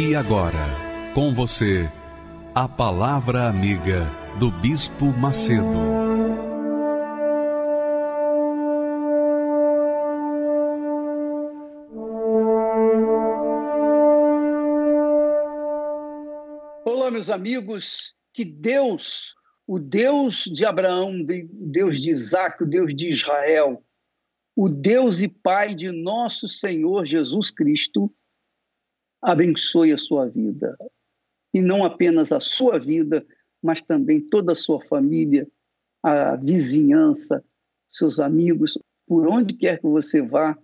E agora, com você, a Palavra Amiga do Bispo Macedo. Olá, meus amigos, que Deus, o Deus de Abraão, o Deus de Isaac, o Deus de Israel, o Deus e Pai de nosso Senhor Jesus Cristo, abençoe a sua vida. E não apenas a sua vida, mas também toda a sua família, a vizinhança, seus amigos, por onde quer que você vá,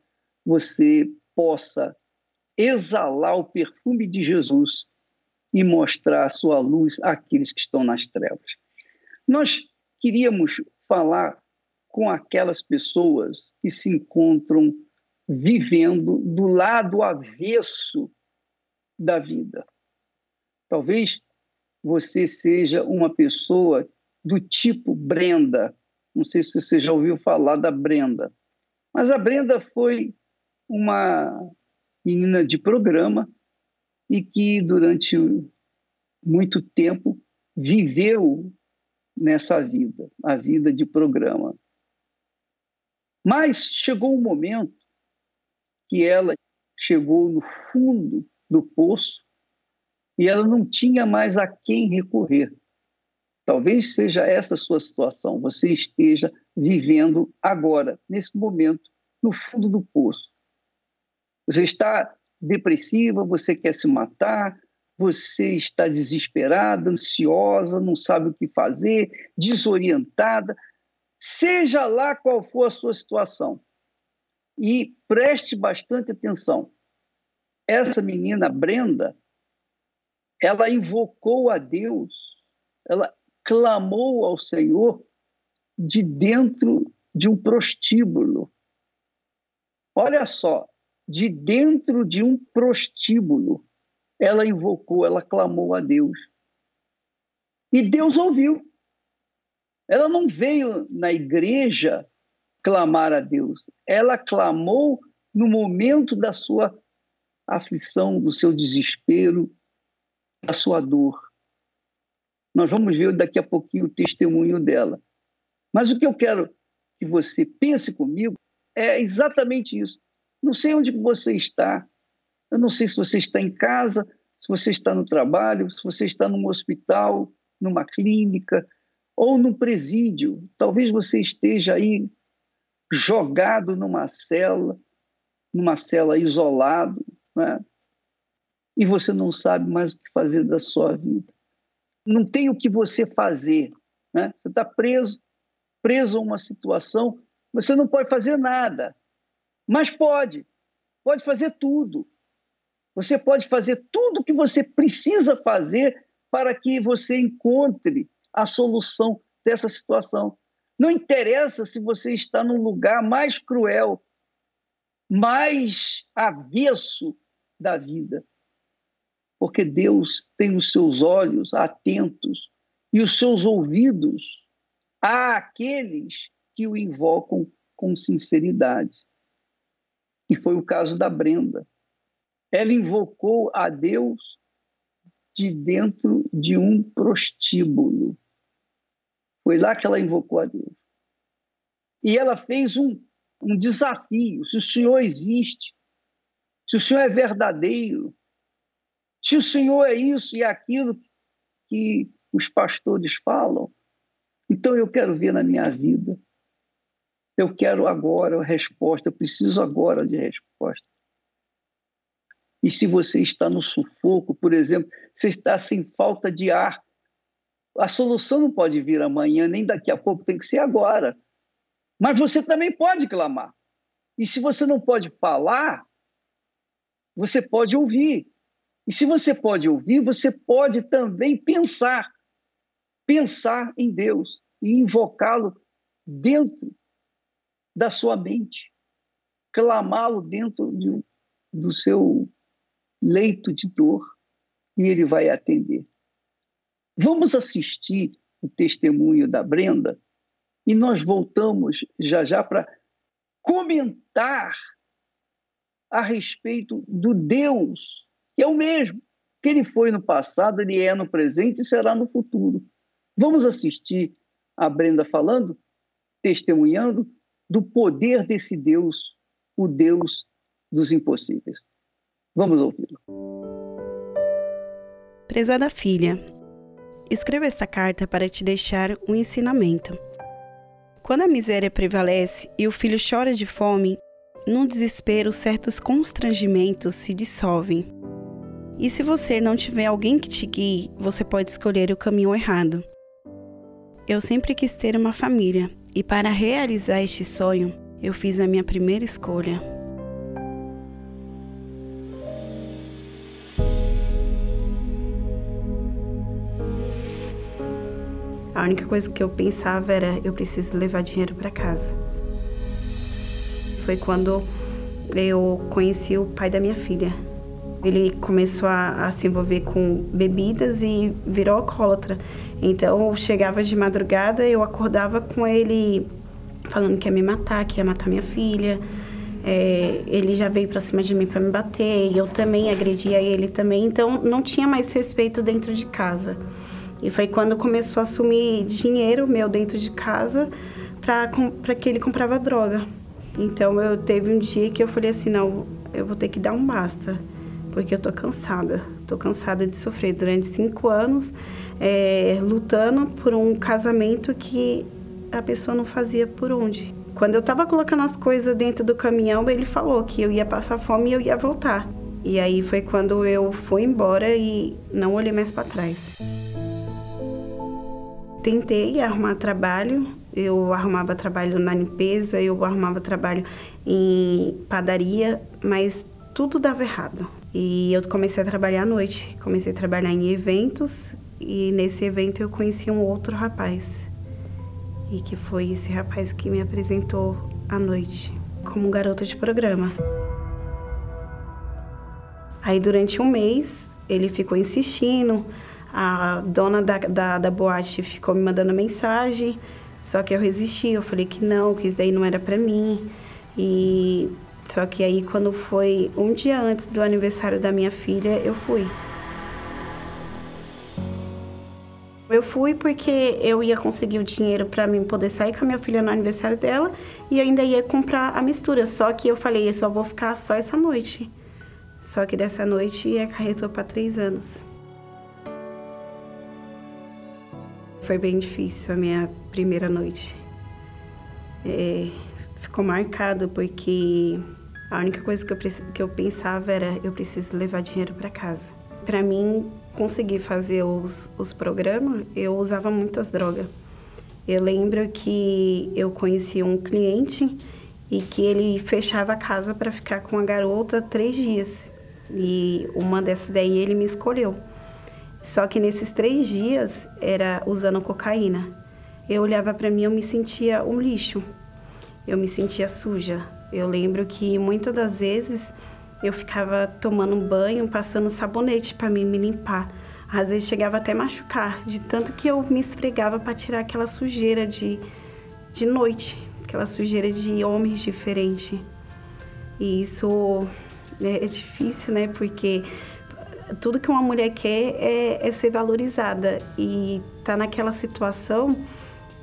você possa exalar o perfume de Jesus e mostrar a sua luz àqueles que estão nas trevas. Nós queríamos falar com aquelas pessoas que se encontram vivendo do lado avesso da vida. Talvez você seja uma pessoa do tipo Brenda. Não sei se você já ouviu falar da Brenda. Mas a Brenda foi uma menina de programa e que durante muito tempo viveu nessa vida, a vida de programa. Mas chegou um momento que ela chegou no fundo do poço e ela não tinha mais a quem recorrer. Talvez seja essa a sua situação, você esteja vivendo agora, nesse momento, no fundo do poço. Você está depressiva, você quer se matar, você está desesperada, ansiosa, não sabe o que fazer, desorientada, seja lá qual for a sua situação. E preste bastante atenção. Essa menina Brenda, ela invocou a Deus, ela clamou ao Senhor de dentro de um prostíbulo. Olha só, de dentro de um prostíbulo, ela invocou, ela clamou a Deus. E Deus ouviu. Ela não veio na igreja clamar a Deus, ela clamou no momento da sua aflição, do seu desespero, a sua dor. Nós vamos ver daqui a pouquinho o testemunho dela. Mas o que eu quero que você pense comigo é exatamente isso. Não sei onde você está. Eu não sei se você está em casa, se você está no trabalho, se você está num hospital, numa clínica ou num presídio. Talvez você esteja aí jogado numa cela, numa cela isolado, né? e você não sabe mais o que fazer da sua vida. Não tem o que você fazer. Né? Você está preso, preso a uma situação, você não pode fazer nada. Mas pode, pode fazer tudo. Você pode fazer tudo o que você precisa fazer para que você encontre a solução dessa situação. Não interessa se você está num lugar mais cruel, mais avesso da vida porque Deus tem os seus olhos atentos e os seus ouvidos àqueles que o invocam com sinceridade. E foi o caso da Brenda. Ela invocou a Deus de dentro de um prostíbulo. Foi lá que ela invocou a Deus. E ela fez um, um desafio: se o Senhor existe, se o Senhor é verdadeiro, se o Senhor é isso e aquilo que os pastores falam, então eu quero ver na minha vida. Eu quero agora a resposta, eu preciso agora de resposta. E se você está no sufoco, por exemplo, você está sem falta de ar, a solução não pode vir amanhã, nem daqui a pouco, tem que ser agora. Mas você também pode clamar. E se você não pode falar, Você pode ouvir. E se você pode ouvir, você pode também pensar. Pensar em Deus e invocá-lo dentro da sua mente. Clamá-lo dentro de, do seu leito de dor e ele vai atender. Vamos assistir o testemunho da Brenda e nós voltamos já já para comentar a respeito do Deus, que é o mesmo, que ele foi no passado, ele é no presente e será no futuro. Vamos assistir a Brenda falando, testemunhando do poder desse Deus, o Deus dos impossíveis. Vamos ouvi-lo. Prezada filha, escrevo esta carta para te deixar um ensinamento. Quando a miséria prevalece e o filho chora de fome, num desespero certos constrangimentos se dissolvem. E se você não tiver alguém que te guie, você pode escolher o caminho errado. Eu sempre quis ter uma família, e para realizar este sonho, eu fiz a minha primeira escolha. A única coisa que eu pensava era eu preciso levar dinheiro para casa. Foi quando eu conheci o pai da minha filha. Ele começou a, a se envolver com bebidas e virou alcoólatra. Então, eu chegava de madrugada, eu acordava com ele falando que ia me matar, que ia matar minha filha. É, ele já veio para cima de mim para me bater, e eu também agredia ele também. Então, não tinha mais respeito dentro de casa. E foi quando começou a assumir dinheiro meu dentro de casa para que ele comprava droga. Então eu teve um dia que eu falei assim, não, eu vou ter que dar um basta, porque eu tô cansada. Tô cansada de sofrer durante cinco anos é, lutando por um casamento que a pessoa não fazia por onde. Quando eu tava colocando as coisas dentro do caminhão, ele falou que eu ia passar fome e eu ia voltar. E aí foi quando eu fui embora e não olhei mais para trás tentei arrumar trabalho. Eu arrumava trabalho na limpeza, eu arrumava trabalho em padaria, mas tudo dava errado. E eu comecei a trabalhar à noite. Comecei a trabalhar em eventos e nesse evento eu conheci um outro rapaz. E que foi esse rapaz que me apresentou à noite como garoto de programa. Aí durante um mês ele ficou insistindo, a dona da, da, da boate ficou me mandando mensagem, só que eu resisti, eu falei que não, que isso daí não era para mim. E só que aí quando foi um dia antes do aniversário da minha filha, eu fui. Eu fui porque eu ia conseguir o dinheiro para mim poder sair com a minha filha no aniversário dela e ainda ia comprar a mistura. Só que eu falei, eu só vou ficar só essa noite. Só que dessa noite acarretou para três anos. Foi bem difícil a minha primeira noite. É, ficou marcado porque a única coisa que eu, que eu pensava era eu preciso levar dinheiro para casa. Para mim conseguir fazer os, os programas, eu usava muitas drogas. Eu lembro que eu conheci um cliente e que ele fechava a casa para ficar com a garota três dias. E uma dessas daí ele me escolheu. Só que nesses três dias era usando cocaína. Eu olhava para mim, eu me sentia um lixo. Eu me sentia suja. Eu lembro que muitas das vezes eu ficava tomando um banho, passando sabonete para mim me limpar. Às vezes chegava até machucar, de tanto que eu me esfregava para tirar aquela sujeira de, de noite, aquela sujeira de homens diferentes. E isso é, é difícil, né? Porque tudo que uma mulher quer é, é ser valorizada. E tá naquela situação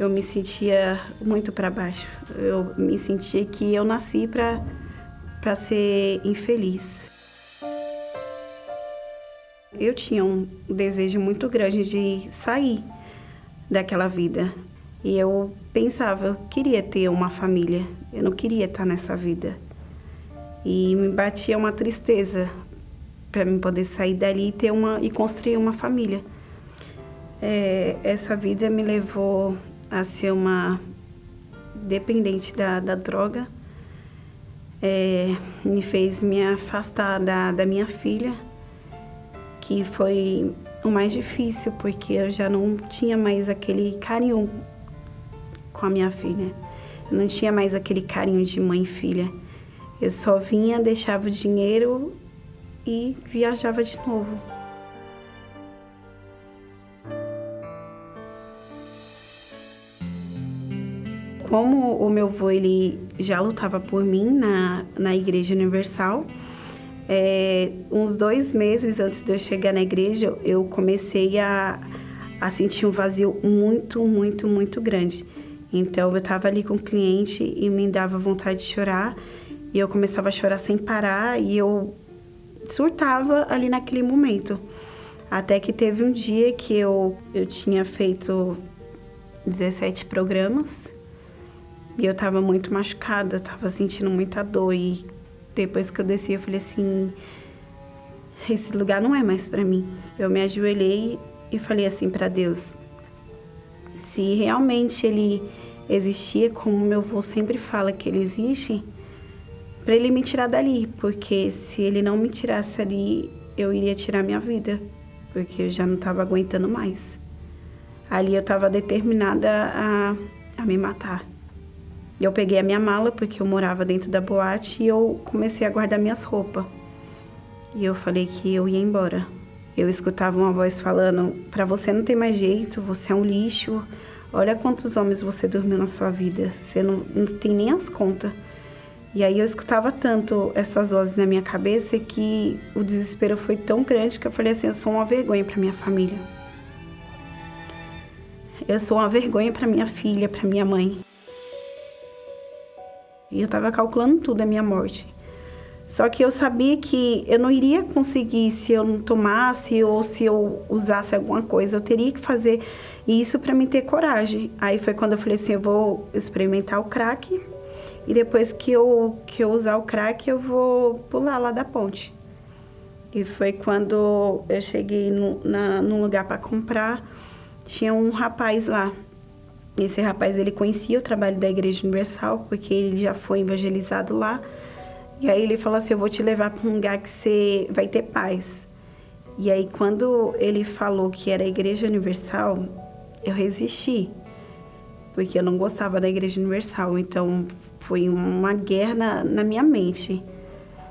eu me sentia muito para baixo. Eu me sentia que eu nasci para para ser infeliz. Eu tinha um desejo muito grande de sair daquela vida. E eu pensava eu queria ter uma família. Eu não queria estar nessa vida. E me batia uma tristeza para mim poder sair dali e ter uma e construir uma família. É, essa vida me levou a ser uma dependente da, da droga. é, me fez me afastar da, da minha filha, que foi o mais difícil, porque eu já não tinha mais aquele carinho com a minha filha. Eu não tinha mais aquele carinho de mãe e filha. Eu só vinha, deixava o dinheiro e viajava de novo. Como o meu avô ele já lutava por mim na, na Igreja Universal, é, uns dois meses antes de eu chegar na igreja, eu comecei a, a sentir um vazio muito, muito, muito grande. Então eu estava ali com o cliente e me dava vontade de chorar e eu começava a chorar sem parar e eu surtava ali naquele momento. Até que teve um dia que eu, eu tinha feito 17 programas e eu tava muito machucada, tava sentindo muita dor. E depois que eu desci, eu falei assim: esse lugar não é mais para mim. Eu me ajoelhei e falei assim para Deus: se realmente ele existia, como meu avô sempre fala que ele existe, para ele me tirar dali, porque se ele não me tirasse ali, eu iria tirar minha vida, porque eu já não estava aguentando mais. Ali eu estava determinada a, a me matar. Eu peguei a minha mala, porque eu morava dentro da boate, e eu comecei a guardar minhas roupas. E eu falei que eu ia embora. Eu escutava uma voz falando: Para você não tem mais jeito, você é um lixo. Olha quantos homens você dormiu na sua vida, você não, não tem nem as contas. E aí eu escutava tanto essas vozes na minha cabeça que o desespero foi tão grande que eu falei assim: eu sou uma vergonha para minha família. Eu sou uma vergonha para minha filha, para minha mãe. E eu estava calculando tudo a minha morte. Só que eu sabia que eu não iria conseguir se eu não tomasse ou se eu usasse alguma coisa. Eu teria que fazer isso para me ter coragem. Aí foi quando eu falei assim, eu vou experimentar o crack e depois que eu que eu usar o crack eu vou pular lá da ponte. E foi quando eu cheguei no, na, num lugar para comprar, tinha um rapaz lá esse rapaz, ele conhecia o trabalho da Igreja Universal, porque ele já foi evangelizado lá. E aí ele falou assim, eu vou te levar para um lugar que você vai ter paz. E aí quando ele falou que era a Igreja Universal, eu resisti. Porque eu não gostava da Igreja Universal, então foi uma guerra na, na minha mente.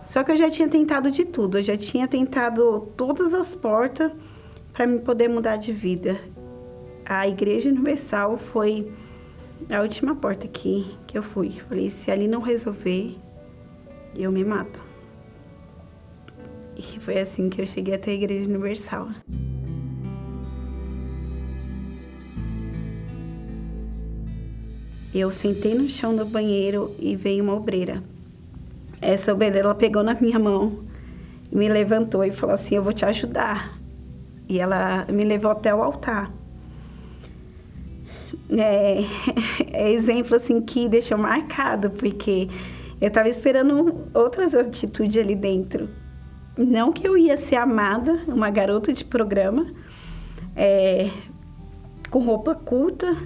Só que eu já tinha tentado de tudo, eu já tinha tentado todas as portas para me poder mudar de vida a Igreja Universal foi a última porta que, que eu fui. Falei, se ali não resolver, eu me mato. E foi assim que eu cheguei até a Igreja Universal. Eu sentei no chão do banheiro e veio uma obreira. Essa obreira ela pegou na minha mão, me levantou e falou assim: Eu vou te ajudar. E ela me levou até o altar é, é exemplo assim que deixou marcado, porque eu estava esperando outras atitudes ali dentro. Não que eu ia ser amada, uma garota de programa, é, com roupa culta.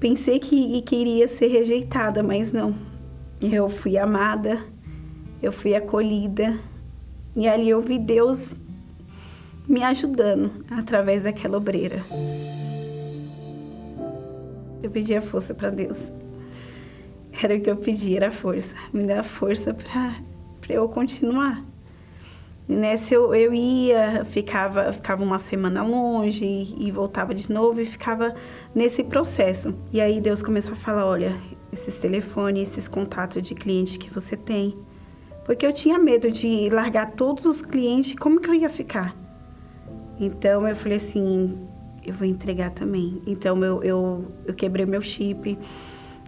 Pensei que, que iria ser rejeitada, mas não. Eu fui amada, eu fui acolhida. E ali eu vi Deus me ajudando através daquela obreira. Eu pedia força para Deus. Era o que eu pedia, era força. Me dá força para eu continuar. E nessa eu, eu ia, ficava, ficava uma semana longe e, e voltava de novo e ficava nesse processo. E aí Deus começou a falar: olha, esses telefones, esses contatos de cliente que você tem. Porque eu tinha medo de largar todos os clientes, como que eu ia ficar? Então eu falei assim: eu vou entregar também. Então eu, eu, eu quebrei meu chip.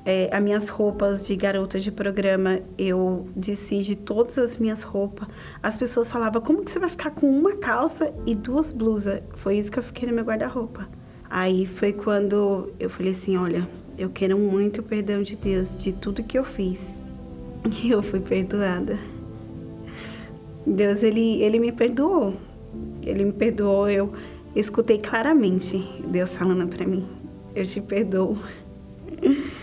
É, as minhas roupas de garota de programa, eu desci de todas as minhas roupas. As pessoas falavam, como que você vai ficar com uma calça e duas blusas? Foi isso que eu fiquei no meu guarda-roupa. Aí foi quando eu falei assim, olha, eu quero muito o perdão de Deus de tudo que eu fiz. E eu fui perdoada. Deus, ele, ele me perdoou. Ele me perdoou, eu escutei claramente Deus falando para mim: Eu te perdoo.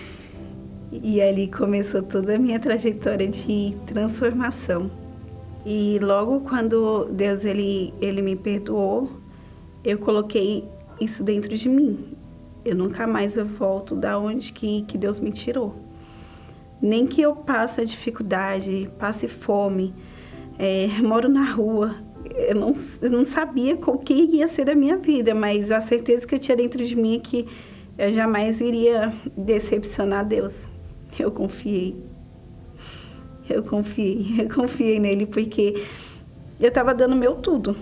E ali começou toda a minha trajetória de transformação. E logo quando Deus ele, ele me perdoou, eu coloquei isso dentro de mim. Eu nunca mais eu volto da onde que, que Deus me tirou. Nem que eu passe dificuldade, passe fome, é, moro na rua. Eu não, eu não sabia o que ia ser da minha vida, mas a certeza que eu tinha dentro de mim é que eu jamais iria decepcionar Deus. Eu confiei. Eu confiei, eu confiei nele porque eu estava dando meu tudo.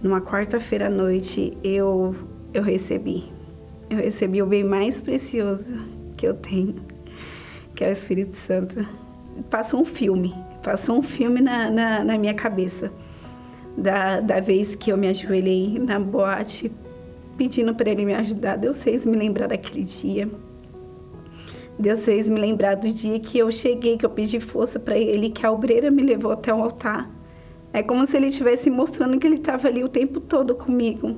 Numa quarta-feira à noite, eu, eu recebi. Eu recebi o bem mais precioso que eu tenho, que é o Espírito Santo. Passou um filme, passou um filme na, na, na minha cabeça. Da, da vez que eu me ajoelhei na boate, pedindo para ele me ajudar. Deus fez me lembrar daquele dia Deus fez me lembrar do dia que eu cheguei, que eu pedi força para ele, que a obreira me levou até o altar. É como se ele estivesse mostrando que ele estava ali o tempo todo comigo.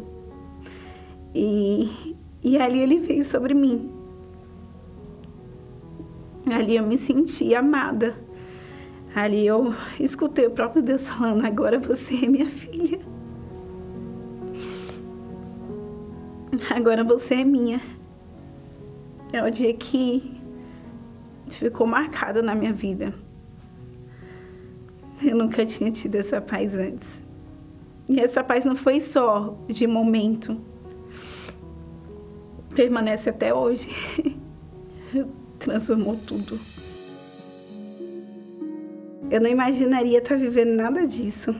E, e ali ele veio sobre mim. Ali eu me senti amada. Ali eu escutei o próprio Deus falando: agora você é minha filha. Agora você é minha. É o dia que ficou marcada na minha vida. Eu nunca tinha tido essa paz antes. E essa paz não foi só de momento. Permanece até hoje. Transformou tudo. Eu não imaginaria estar vivendo nada disso.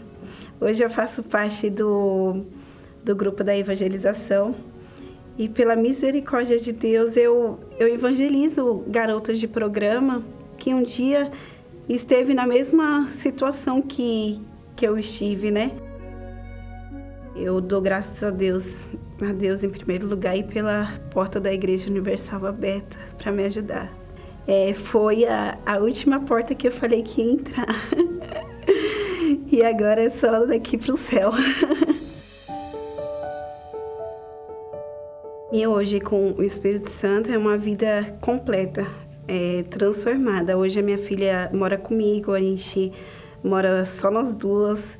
Hoje eu faço parte do, do grupo da evangelização e pela misericórdia de Deus, eu, eu evangelizo garotas de programa que um dia esteve na mesma situação que, que eu estive, né? Eu dou graças a Deus, a Deus em primeiro lugar e pela porta da Igreja Universal aberta para me ajudar. É, foi a, a última porta que eu falei que ia entrar. e agora é só daqui para o céu. E hoje, com o Espírito Santo, é uma vida completa, é, transformada. Hoje, a minha filha mora comigo, a gente mora só nós duas.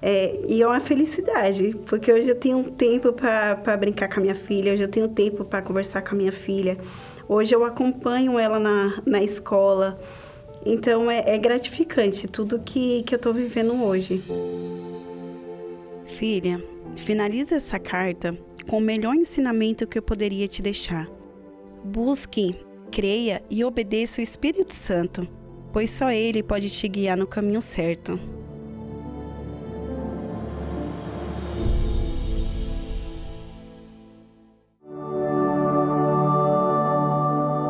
É, e é uma felicidade, porque hoje eu tenho tempo para brincar com a minha filha, hoje eu tenho tempo para conversar com a minha filha. Hoje eu acompanho ela na, na escola. Então é, é gratificante tudo que, que eu estou vivendo hoje. Filha, finaliza essa carta com o melhor ensinamento que eu poderia te deixar. Busque, creia e obedeça o Espírito Santo, pois só ele pode te guiar no caminho certo.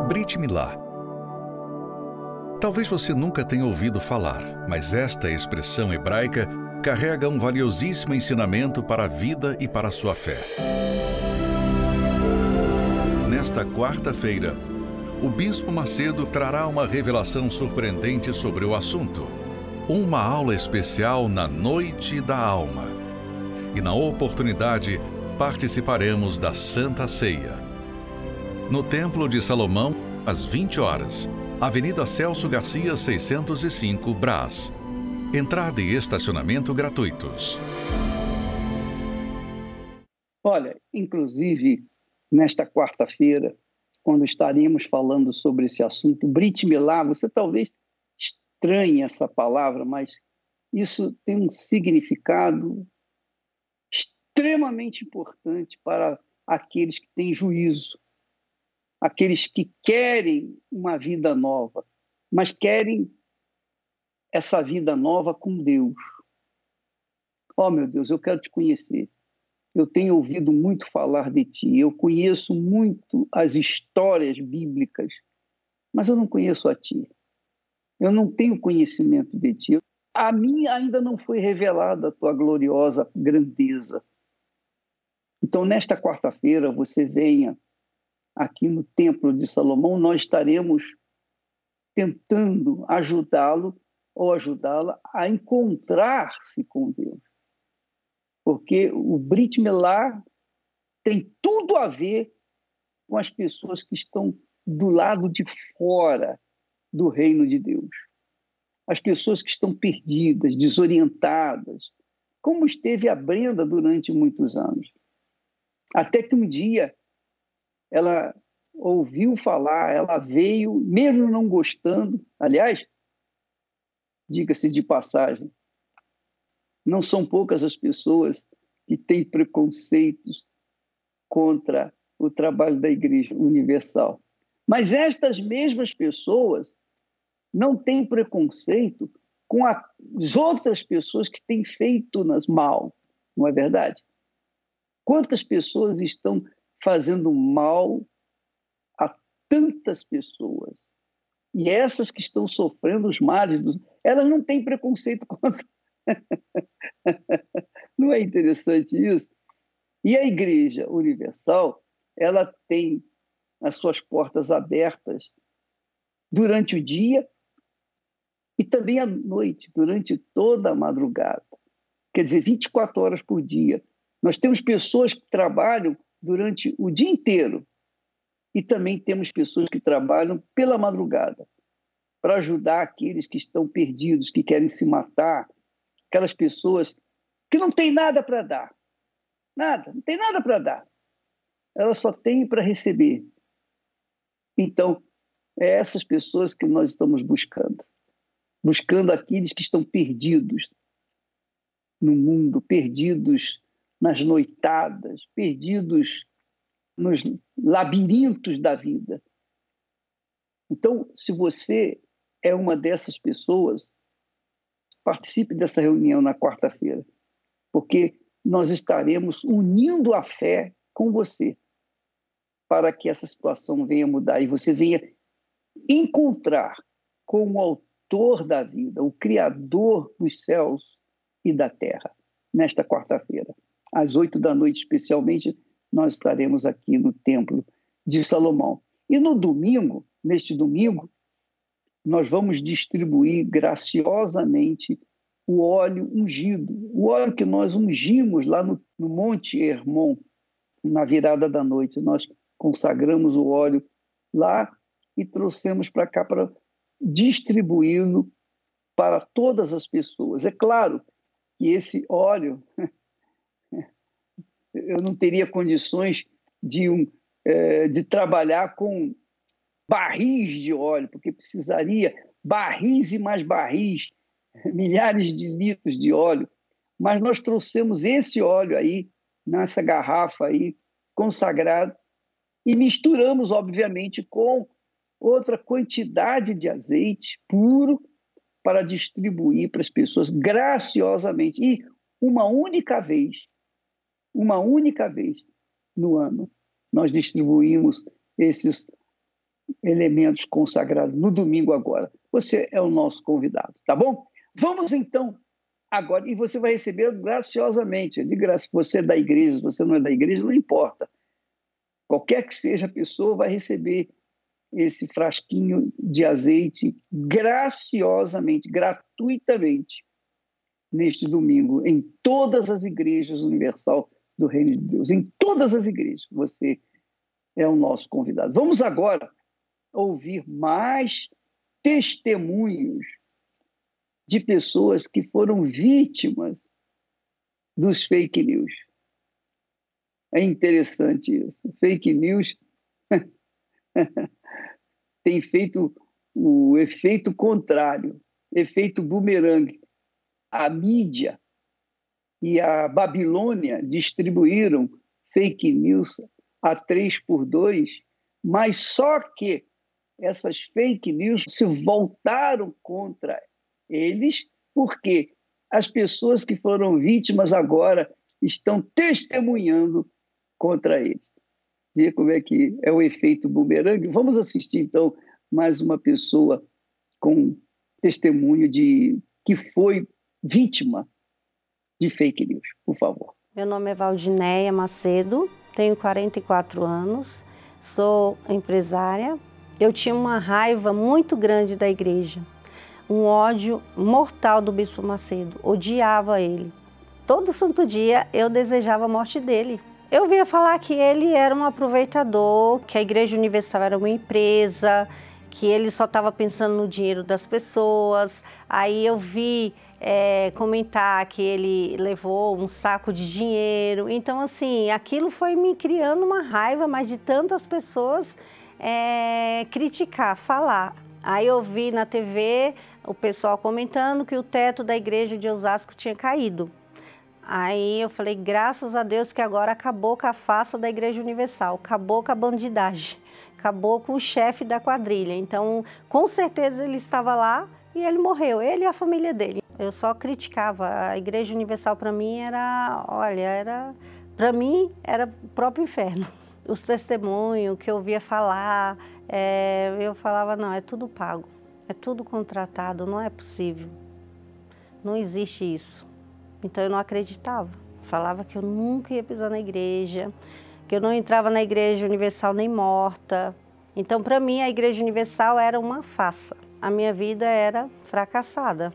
Brit Milá. Talvez você nunca tenha ouvido falar, mas esta expressão hebraica carrega um valiosíssimo ensinamento para a vida e para a sua fé. Nesta quarta-feira, o Bispo Macedo trará uma revelação surpreendente sobre o assunto. Uma aula especial na Noite da Alma. E na oportunidade, participaremos da Santa Ceia. No Templo de Salomão, às 20 horas, Avenida Celso Garcia, 605, Brás. Entrada e estacionamento gratuitos. Olha, inclusive, nesta quarta-feira, quando estaremos falando sobre esse assunto, Brit Milá, você talvez estranhe essa palavra, mas isso tem um significado extremamente importante para aqueles que têm juízo, aqueles que querem uma vida nova, mas querem essa vida nova com Deus. Oh, meu Deus, eu quero te conhecer. Eu tenho ouvido muito falar de ti, eu conheço muito as histórias bíblicas, mas eu não conheço a ti. Eu não tenho conhecimento de ti. A mim ainda não foi revelada a tua gloriosa grandeza. Então, nesta quarta-feira, você venha aqui no Templo de Salomão, nós estaremos tentando ajudá-lo ou ajudá-la a encontrar-se com Deus. Porque o Brit Milá tem tudo a ver com as pessoas que estão do lado de fora, do reino de Deus. As pessoas que estão perdidas, desorientadas, como esteve a Brenda durante muitos anos. Até que um dia ela ouviu falar, ela veio, mesmo não gostando. Aliás, diga-se de passagem, não são poucas as pessoas que têm preconceitos contra o trabalho da Igreja Universal. Mas estas mesmas pessoas não têm preconceito com as outras pessoas que têm feito nas mal, não é verdade? Quantas pessoas estão fazendo mal a tantas pessoas? E essas que estão sofrendo os males, elas não têm preconceito contra. não é interessante isso? E a Igreja Universal, ela tem as suas portas abertas durante o dia e também à noite, durante toda a madrugada. Quer dizer, 24 horas por dia. Nós temos pessoas que trabalham durante o dia inteiro e também temos pessoas que trabalham pela madrugada para ajudar aqueles que estão perdidos, que querem se matar, aquelas pessoas que não têm nada para dar. Nada, não tem nada para dar. Elas só têm para receber. Então, é essas pessoas que nós estamos buscando. Buscando aqueles que estão perdidos no mundo, perdidos nas noitadas, perdidos nos labirintos da vida. Então, se você é uma dessas pessoas, participe dessa reunião na quarta-feira, porque nós estaremos unindo a fé com você para que essa situação venha mudar e você venha encontrar com o autor da vida, o criador dos céus e da terra, nesta quarta-feira. Às oito da noite, especialmente, nós estaremos aqui no Templo de Salomão. E no domingo, neste domingo, nós vamos distribuir graciosamente o óleo ungido, o óleo que nós ungimos lá no, no Monte Hermon, na virada da noite. Nós consagramos o óleo lá e trouxemos para cá para distribuí-lo para todas as pessoas. É claro que esse óleo, eu não teria condições de, um, é, de trabalhar com barris de óleo, porque precisaria barris e mais barris, milhares de litros de óleo. Mas nós trouxemos esse óleo aí, nessa garrafa aí, consagrado, e misturamos, obviamente, com outra quantidade de azeite puro para distribuir para as pessoas graciosamente. E uma única vez, uma única vez no ano, nós distribuímos esses elementos consagrados no domingo agora. Você é o nosso convidado, tá bom? Vamos então agora, e você vai receber graciosamente, de graça, você é da igreja, você não é da igreja, não importa. Qualquer que seja a pessoa vai receber esse frasquinho de azeite graciosamente, gratuitamente, neste domingo, em todas as igrejas universal do Reino de Deus, em todas as igrejas. Você é o nosso convidado. Vamos agora ouvir mais testemunhos de pessoas que foram vítimas dos fake news. É interessante isso. Fake news tem feito o efeito contrário, efeito bumerangue. A mídia e a Babilônia distribuíram fake news a três por dois, mas só que essas fake news se voltaram contra eles, porque as pessoas que foram vítimas agora estão testemunhando contra eles. Vê como é que é o efeito bumerangue? Vamos assistir, então, mais uma pessoa com testemunho de que foi vítima de fake news, por favor. Meu nome é Valdinéia Macedo, tenho 44 anos, sou empresária, eu tinha uma raiva muito grande da igreja, um ódio mortal do Bispo Macedo, odiava ele. Todo santo dia eu desejava a morte dele. Eu via falar que ele era um aproveitador, que a Igreja Universal era uma empresa, que ele só estava pensando no dinheiro das pessoas. Aí eu vi é, comentar que ele levou um saco de dinheiro. Então, assim, aquilo foi me criando uma raiva, mas de tantas pessoas é, criticar, falar. Aí eu vi na TV o pessoal comentando que o teto da igreja de Osasco tinha caído. Aí eu falei, graças a Deus que agora acabou com a faça da Igreja Universal, acabou com a bandidagem acabou com o chefe da quadrilha. Então, com certeza ele estava lá e ele morreu, ele e a família dele. Eu só criticava. A Igreja Universal para mim era, olha, era para mim era o próprio inferno. Os testemunhos que eu ouvia falar, é, eu falava não, é tudo pago, é tudo contratado, não é possível, não existe isso. Então eu não acreditava. Falava que eu nunca ia pisar na igreja, que eu não entrava na Igreja Universal nem morta. Então, para mim, a Igreja Universal era uma farsa. A minha vida era fracassada.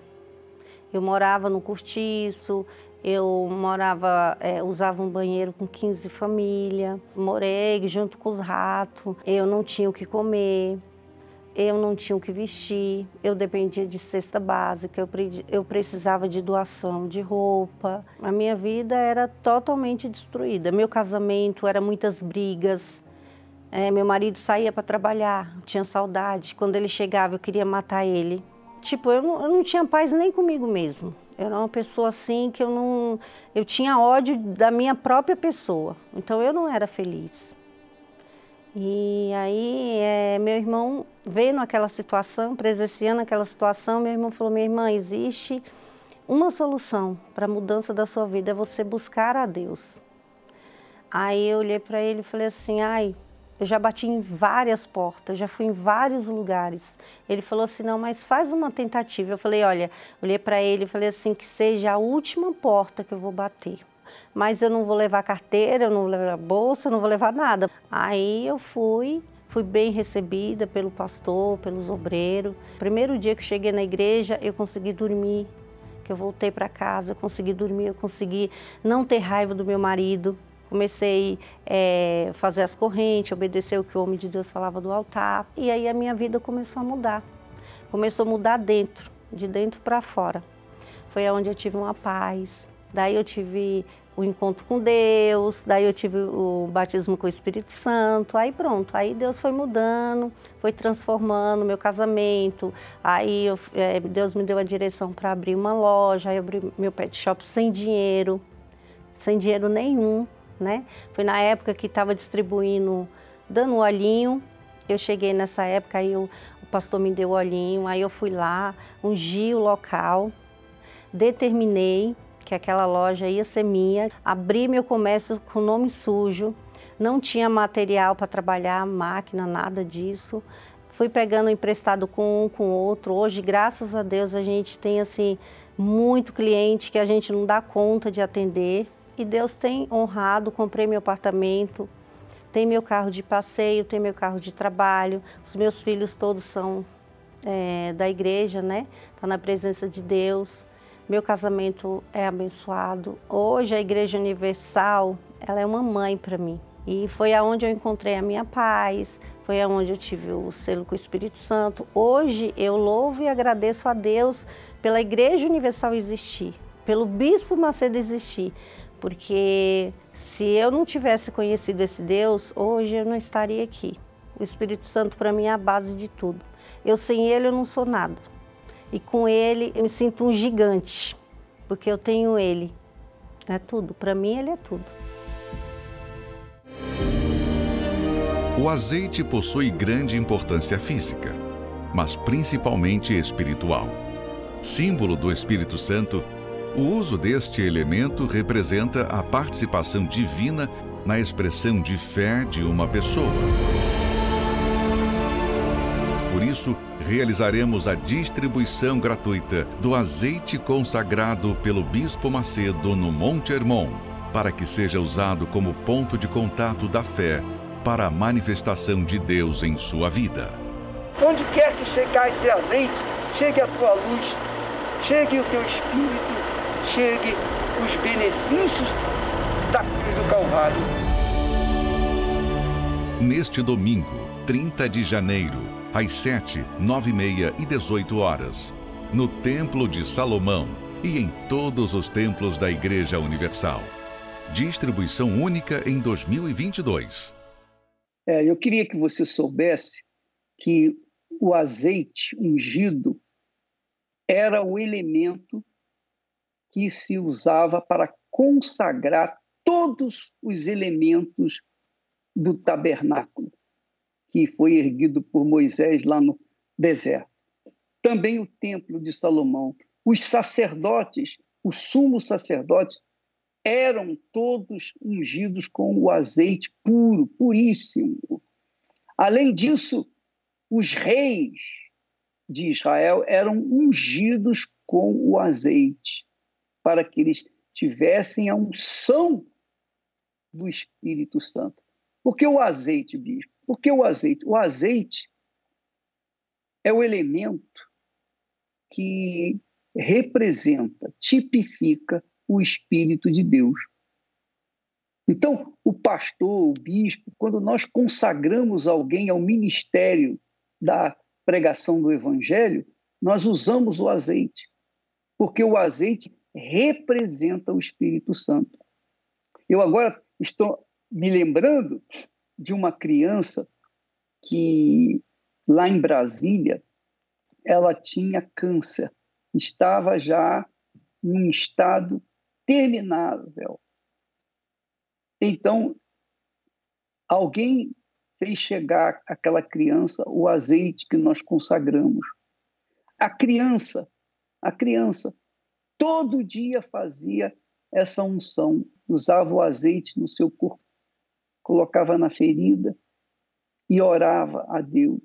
Eu morava no cortiço, eu morava, é, usava um banheiro com 15 famílias, morei junto com os ratos, eu não tinha o que comer, eu não tinha o que vestir, eu dependia de cesta básica, eu, eu precisava de doação de roupa. A minha vida era totalmente destruída. Meu casamento era muitas brigas. É, meu marido saía para trabalhar, tinha saudade. Quando ele chegava, eu queria matar ele. Tipo, eu não, eu não tinha paz nem comigo mesmo. Eu era uma pessoa assim que eu não. Eu tinha ódio da minha própria pessoa. Então eu não era feliz. E aí, é, meu irmão, vendo aquela situação, presenciando aquela situação, meu irmão falou: Minha irmã, existe uma solução para a mudança da sua vida, é você buscar a Deus. Aí eu olhei para ele e falei assim: Ai, eu já bati em várias portas, já fui em vários lugares. Ele falou assim: Não, mas faz uma tentativa. Eu falei: Olha, olhei para ele e falei assim: Que seja a última porta que eu vou bater mas eu não vou levar carteira, eu não vou levar bolsa, eu não vou levar nada. Aí eu fui, fui bem recebida pelo pastor, pelos obreiros. Primeiro dia que cheguei na igreja, eu consegui dormir, que eu voltei para casa, eu consegui dormir, eu consegui não ter raiva do meu marido. Comecei a é, fazer as correntes, obedecer o que o homem de Deus falava do altar. E aí a minha vida começou a mudar. Começou a mudar dentro, de dentro para fora. Foi onde eu tive uma paz. Daí eu tive o encontro com Deus, daí eu tive o batismo com o Espírito Santo, aí pronto, aí Deus foi mudando, foi transformando meu casamento, aí eu, é, Deus me deu a direção para abrir uma loja, aí eu abri meu pet shop sem dinheiro, sem dinheiro nenhum, né? Foi na época que estava distribuindo, dando olhinho, eu cheguei nessa época, aí o pastor me deu olhinho, aí eu fui lá, ungi o local, determinei que aquela loja ia ser minha, abri meu comércio com nome sujo, não tinha material para trabalhar, máquina, nada disso. Fui pegando emprestado com um, com outro. Hoje, graças a Deus, a gente tem assim muito cliente que a gente não dá conta de atender. E Deus tem honrado, comprei meu apartamento, tem meu carro de passeio, tem meu carro de trabalho. Os meus filhos todos são é, da igreja, né? Tá na presença de Deus. Meu casamento é abençoado. Hoje a Igreja Universal, ela é uma mãe para mim. E foi aonde eu encontrei a minha paz, foi aonde eu tive o selo com o Espírito Santo. Hoje eu louvo e agradeço a Deus pela Igreja Universal existir, pelo Bispo Macedo existir, porque se eu não tivesse conhecido esse Deus, hoje eu não estaria aqui. O Espírito Santo para mim é a base de tudo. Eu sem ele eu não sou nada. E com ele eu me sinto um gigante, porque eu tenho ele. É tudo, para mim ele é tudo. O azeite possui grande importância física, mas principalmente espiritual. Símbolo do Espírito Santo, o uso deste elemento representa a participação divina na expressão de fé de uma pessoa. Por isso, realizaremos a distribuição gratuita do azeite consagrado pelo Bispo Macedo no Monte Hermon, para que seja usado como ponto de contato da fé para a manifestação de Deus em sua vida. Onde quer que chegar esse azeite, chegue a tua luz, chegue o teu espírito, chegue os benefícios da cruz do Calvário. Neste domingo, 30 de janeiro, às 7, 9 e meia e 18 horas, no Templo de Salomão e em todos os templos da Igreja Universal. Distribuição única em 2022. É, eu queria que você soubesse que o azeite ungido era o elemento que se usava para consagrar todos os elementos do tabernáculo que foi erguido por Moisés lá no deserto. Também o templo de Salomão. Os sacerdotes, os sumos sacerdotes, eram todos ungidos com o azeite puro, puríssimo. Além disso, os reis de Israel eram ungidos com o azeite, para que eles tivessem a unção do Espírito Santo. Por que o azeite, bispo? Por que o azeite? O azeite é o elemento que representa, tipifica o Espírito de Deus. Então, o pastor, o bispo, quando nós consagramos alguém ao ministério da pregação do Evangelho, nós usamos o azeite, porque o azeite representa o Espírito Santo. Eu agora estou me lembrando de uma criança que, lá em Brasília, ela tinha câncer, estava já em estado terminável. Então, alguém fez chegar àquela criança o azeite que nós consagramos. A criança, a criança, todo dia fazia essa unção, usava o azeite no seu corpo, colocava na ferida e orava a Deus.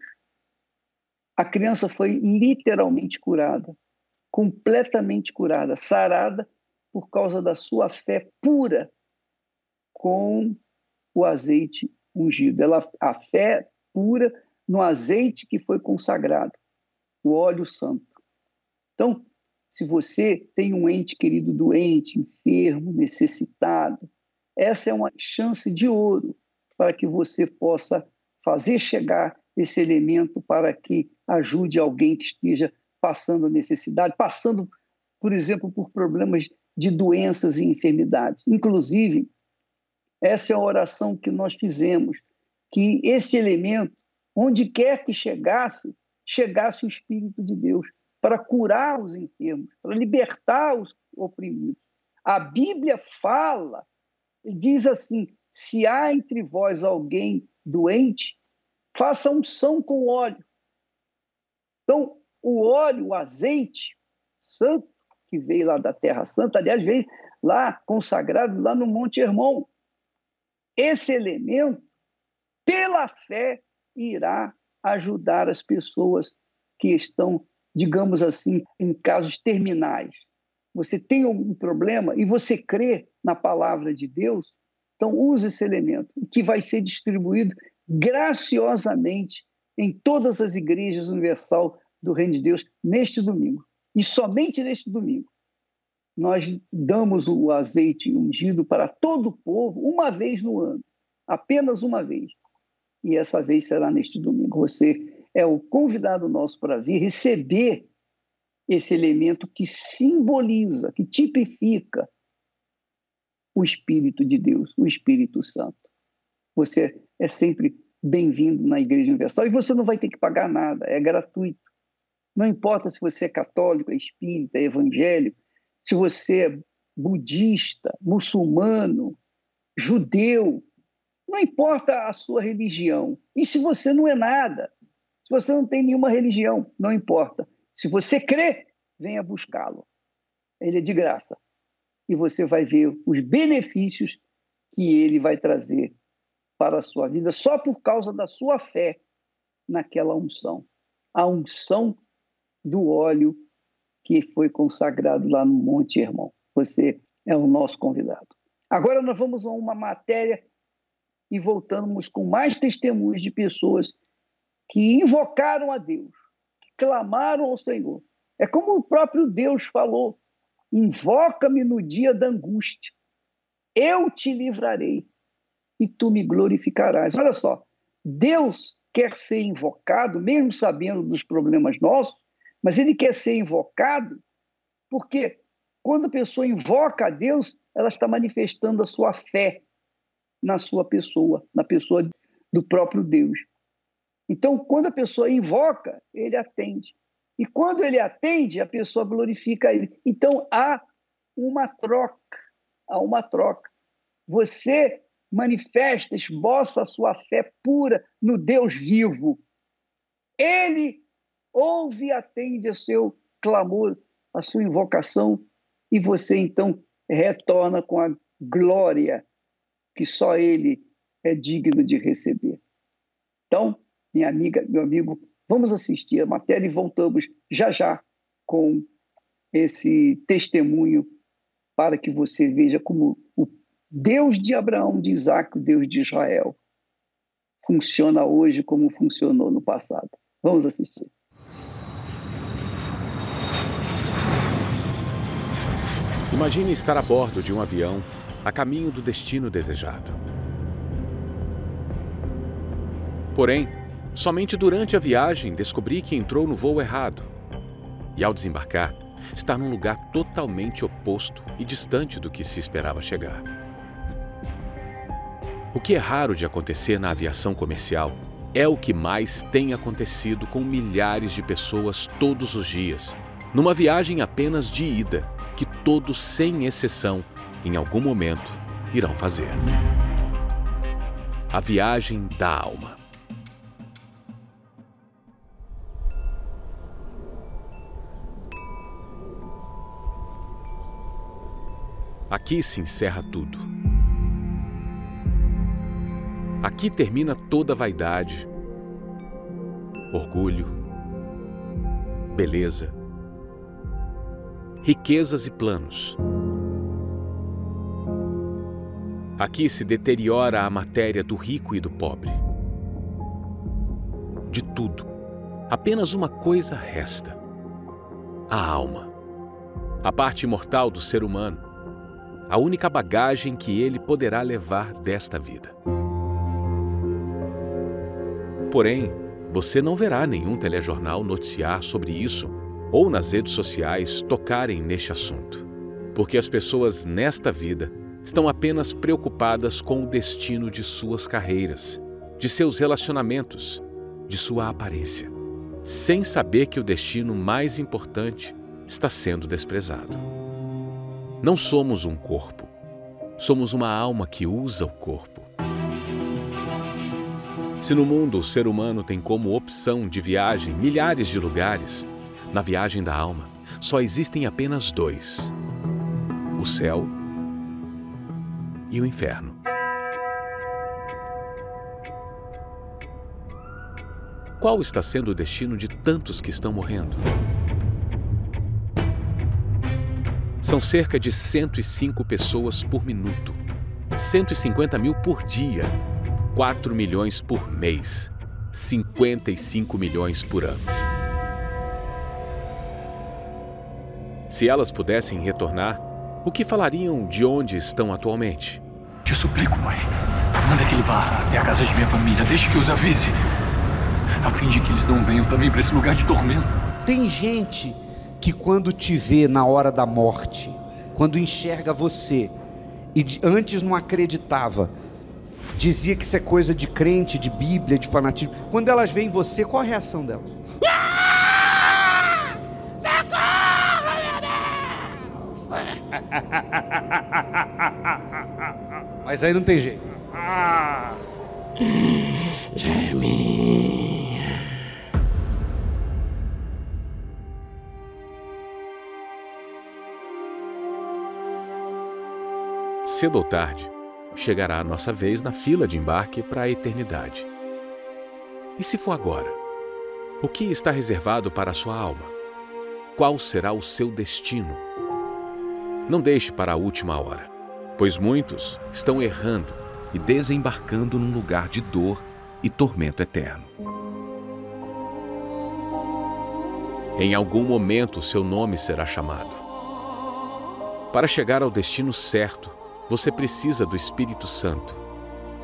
A criança foi literalmente curada, completamente curada, sarada por causa da sua fé pura com o azeite ungido. Ela, a fé pura no azeite que foi consagrado, o óleo santo. Então, se você tem um ente querido doente, enfermo, necessitado, essa é uma chance de ouro para que você possa fazer chegar esse elemento para que ajude alguém que esteja passando necessidade, passando, por exemplo, por problemas de doenças e enfermidades. Inclusive, essa é a oração que nós fizemos, que esse elemento, onde quer que chegasse, chegasse o Espírito de Deus para curar os enfermos, para libertar os oprimidos. A Bíblia fala, diz assim: se há entre vós alguém doente, faça unção com óleo. Então, o óleo, o azeite santo, que veio lá da Terra Santa, aliás, veio lá consagrado lá no Monte Hermon. Esse elemento, pela fé, irá ajudar as pessoas que estão, digamos assim, em casos terminais. Você tem um problema e você crê na palavra de Deus, então use esse elemento, que vai ser distribuído graciosamente em todas as igrejas universal do Reino de Deus neste domingo. E somente neste domingo nós damos o azeite ungido para todo o povo uma vez no ano, apenas uma vez. E essa vez será neste domingo. Você é o convidado nosso para vir receber esse elemento que simboliza, que tipifica o Espírito de Deus, o Espírito Santo. Você é sempre bem-vindo na Igreja Universal e você não vai ter que pagar nada, é gratuito. Não importa se você é católico, é espírita, é evangélico, se você é budista, muçulmano, judeu, não importa a sua religião. E se você não é nada, você não tem nenhuma religião, não importa. Se você crê, venha buscá-lo. Ele é de graça. E você vai ver os benefícios que ele vai trazer para a sua vida só por causa da sua fé naquela unção. A unção do óleo que foi consagrado lá no Monte Hermon. Você é o nosso convidado. Agora nós vamos a uma matéria e voltamos com mais testemunhos de pessoas que invocaram a Deus, que clamaram ao Senhor. É como o próprio Deus falou: invoca-me no dia da angústia, eu te livrarei e tu me glorificarás. Olha só, Deus quer ser invocado, mesmo sabendo dos problemas nossos, mas ele quer ser invocado porque quando a pessoa invoca a Deus, ela está manifestando a sua fé na sua pessoa, na pessoa do próprio Deus. Então, quando a pessoa invoca, ele atende. E quando ele atende, a pessoa glorifica ele. Então, há uma troca. Há uma troca. Você manifesta, esboça a sua fé pura no Deus vivo. Ele ouve e atende o seu clamor, a sua invocação, e você então retorna com a glória que só ele é digno de receber. Então, minha amiga, meu amigo, vamos assistir a matéria e voltamos já já com esse testemunho para que você veja como o Deus de Abraão, de Isaac, o Deus de Israel, funciona hoje como funcionou no passado. Vamos assistir. Imagine estar a bordo de um avião a caminho do destino desejado. Porém, somente durante a viagem descobri que entrou no voo errado. E ao desembarcar, está num lugar totalmente oposto e distante do que se esperava chegar. O que é raro de acontecer na aviação comercial é o que mais tem acontecido com milhares de pessoas todos os dias, numa viagem apenas de ida, que todos, sem exceção, em algum momento, irão fazer. A viagem da alma. Aqui se encerra tudo. Aqui termina toda vaidade, orgulho, beleza, riquezas e planos. Aqui se deteriora a matéria do rico e do pobre. De tudo, apenas uma coisa resta: a alma, a parte imortal do ser humano a única bagagem que ele poderá levar desta vida. Porém, você não verá nenhum telejornal noticiar sobre isso ou nas redes sociais tocarem neste assunto, porque as pessoas nesta vida estão apenas preocupadas com o destino de suas carreiras, de seus relacionamentos, de sua aparência, sem saber que o destino mais importante está sendo desprezado. Não somos um corpo. Somos uma alma que usa o corpo. Se no mundo o ser humano tem como opção de viagem milhares de lugares, na viagem da alma só existem apenas dois: o céu e o inferno. Qual está sendo o destino de tantos que estão morrendo? São cerca de 105 pessoas por minuto, 150 mil por dia, 4 milhões por mês, 55 milhões por ano. Se elas pudessem retornar, o que falariam de onde estão atualmente? Te suplico, mãe. Manda que ele vá até a casa de minha família. Deixe que os avise. A fim de que eles não venham também para esse lugar de tormento. Tem gente que quando te vê na hora da morte, quando enxerga você, e antes não acreditava, dizia que isso é coisa de crente, de Bíblia, de fanatismo. Quando elas veem você, qual a reação delas? Ah! Socorro, meu Deus! Mas aí não tem jeito. Ah! Cedo ou tarde, chegará a nossa vez na fila de embarque para a eternidade. E se for agora? O que está reservado para a sua alma? Qual será o seu destino? Não deixe para a última hora, pois muitos estão errando e desembarcando num lugar de dor e tormento eterno. Em algum momento seu nome será chamado. Para chegar ao destino certo, você precisa do Espírito Santo.